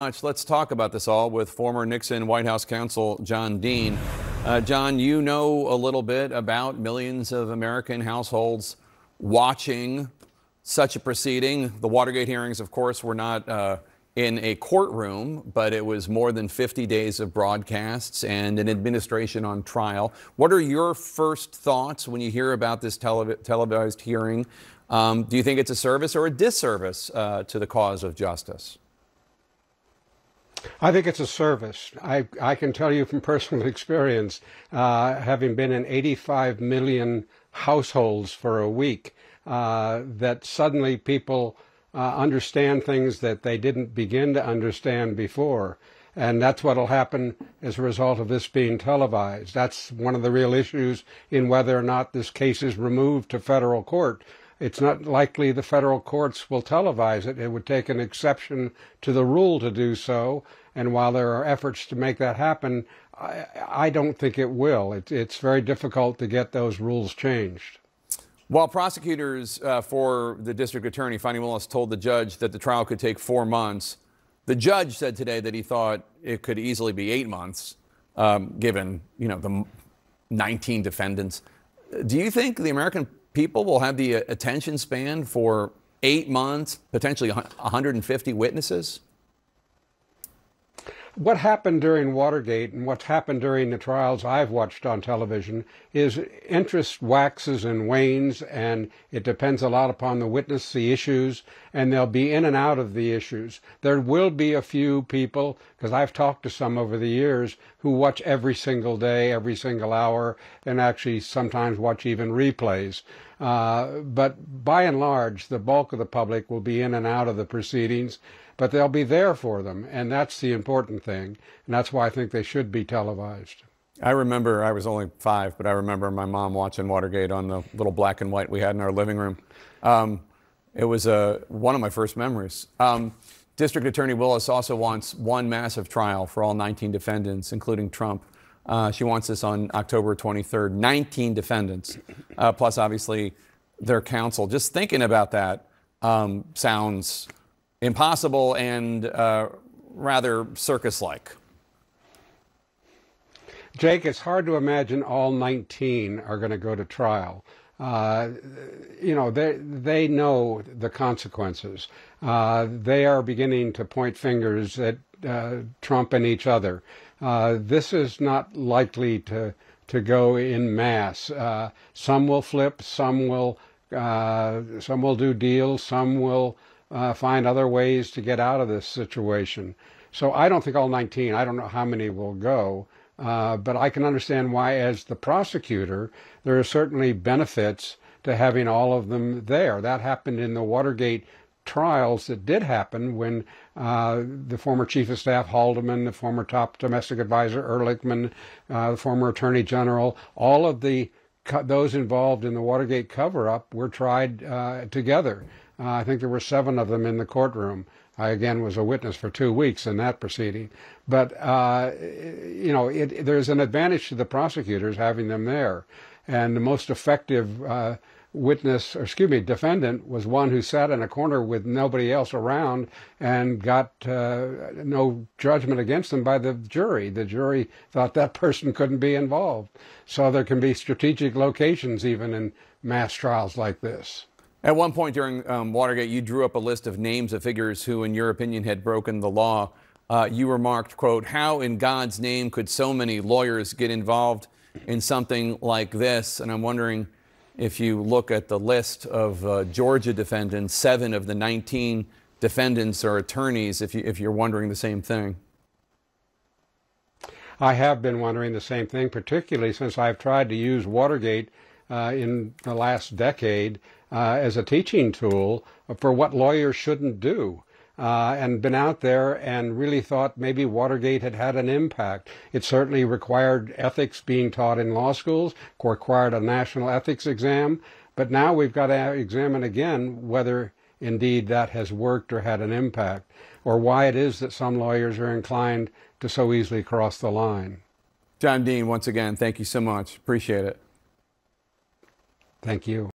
much. Let's talk about this all with former Nixon White House counsel John Dean. Uh, John, you know a little bit about millions of American households watching such a proceeding. The Watergate hearings, of course, were not uh, in a courtroom, but it was more than 50 days of broadcasts and an administration on trial. What are your first thoughts when you hear about this tele televised hearing? Um, do you think it's a service or a disservice uh, to the cause of justice? I think it's a service. I, I can tell you from personal experience, uh, having been in 85 million households for a week, uh, that suddenly people uh, understand things that they didn't begin to understand before. And that's what will happen as a result of this being televised. That's one of the real issues in whether or not this case is removed to federal court it's not likely the federal courts will televise it. It would take an exception to the rule to do so. And while there are efforts to make that happen, I, I don't think it will. It, it's very difficult to get those rules changed. While prosecutors uh, for the district attorney, Fani Willis, told the judge that the trial could take four months, the judge said today that he thought it could easily be eight months, um, given you know the 19 defendants. Do you think the American people will have the uh, attention span for eight months, potentially 150 witnesses? What happened during Watergate and what's happened during the trials I've watched on television is interest waxes and wanes, and it depends a lot upon the witness, the issues, and they'll be in and out of the issues. There will be a few people, because I've talked to some over the years, who watch every single day, every single hour, and actually sometimes watch even replays. Uh, but by and large, the bulk of the public will be in and out of the proceedings but they'll be there for them, and that's the important thing, and that's why I think they should be televised. I remember I was only five, but I remember my mom watching Watergate on the little black and white we had in our living room. Um, it was uh, one of my first memories. Um, District Attorney Willis also wants one massive trial for all 19 defendants, including Trump. Uh, she wants this on October 23rd. 19 defendants, uh, plus obviously their counsel. Just thinking about that um, sounds impossible and uh, rather circus like. Jake, it's hard to imagine all 19 are going to go to trial. Uh, you know, they, they know the consequences. Uh, they are beginning to point fingers at uh, Trump and each other. Uh, this is not likely to, to go in mass. Uh, some will flip, some will, uh, some will do deals, some will uh, find other ways to get out of this situation. So I don't think all 19, I don't know how many will go, uh, but I can understand why, as the prosecutor, there are certainly benefits to having all of them there. That happened in the Watergate trials that did happen when uh, the former chief of staff Haldeman, the former top domestic advisor Ehrlichman, uh, the former attorney general, all of the those involved in the Watergate cover-up were tried uh, together. Uh, I think there were seven of them in the courtroom. I again was a witness for two weeks in that proceeding. But, uh, you know, it, there's an advantage to the prosecutors having them there. And the most effective uh, witness, or excuse me, defendant was one who sat in a corner with nobody else around and got uh, no judgment against them by the jury. The jury thought that person couldn't be involved. So there can be strategic locations even in mass trials like this. At one point during um, Watergate, you drew up a list of names of figures who, in your opinion, had broken the law. Uh, you remarked, quote, how in God's name could so many lawyers get involved in something like this? And I'm wondering if you look at the list of uh, Georgia defendants, seven of the 19 defendants are attorneys, if, you, if you're wondering the same thing. I have been wondering the same thing, particularly since I've tried to use Watergate uh, in the last decade uh, as a teaching tool for what lawyers shouldn't do. Uh, and been out there and really thought maybe Watergate had had an impact. It certainly required ethics being taught in law schools, required a national ethics exam, but now we've got to examine again whether indeed that has worked or had an impact, or why it is that some lawyers are inclined to so easily cross the line. John Dean, once again, thank you so much. Appreciate it. Thank you.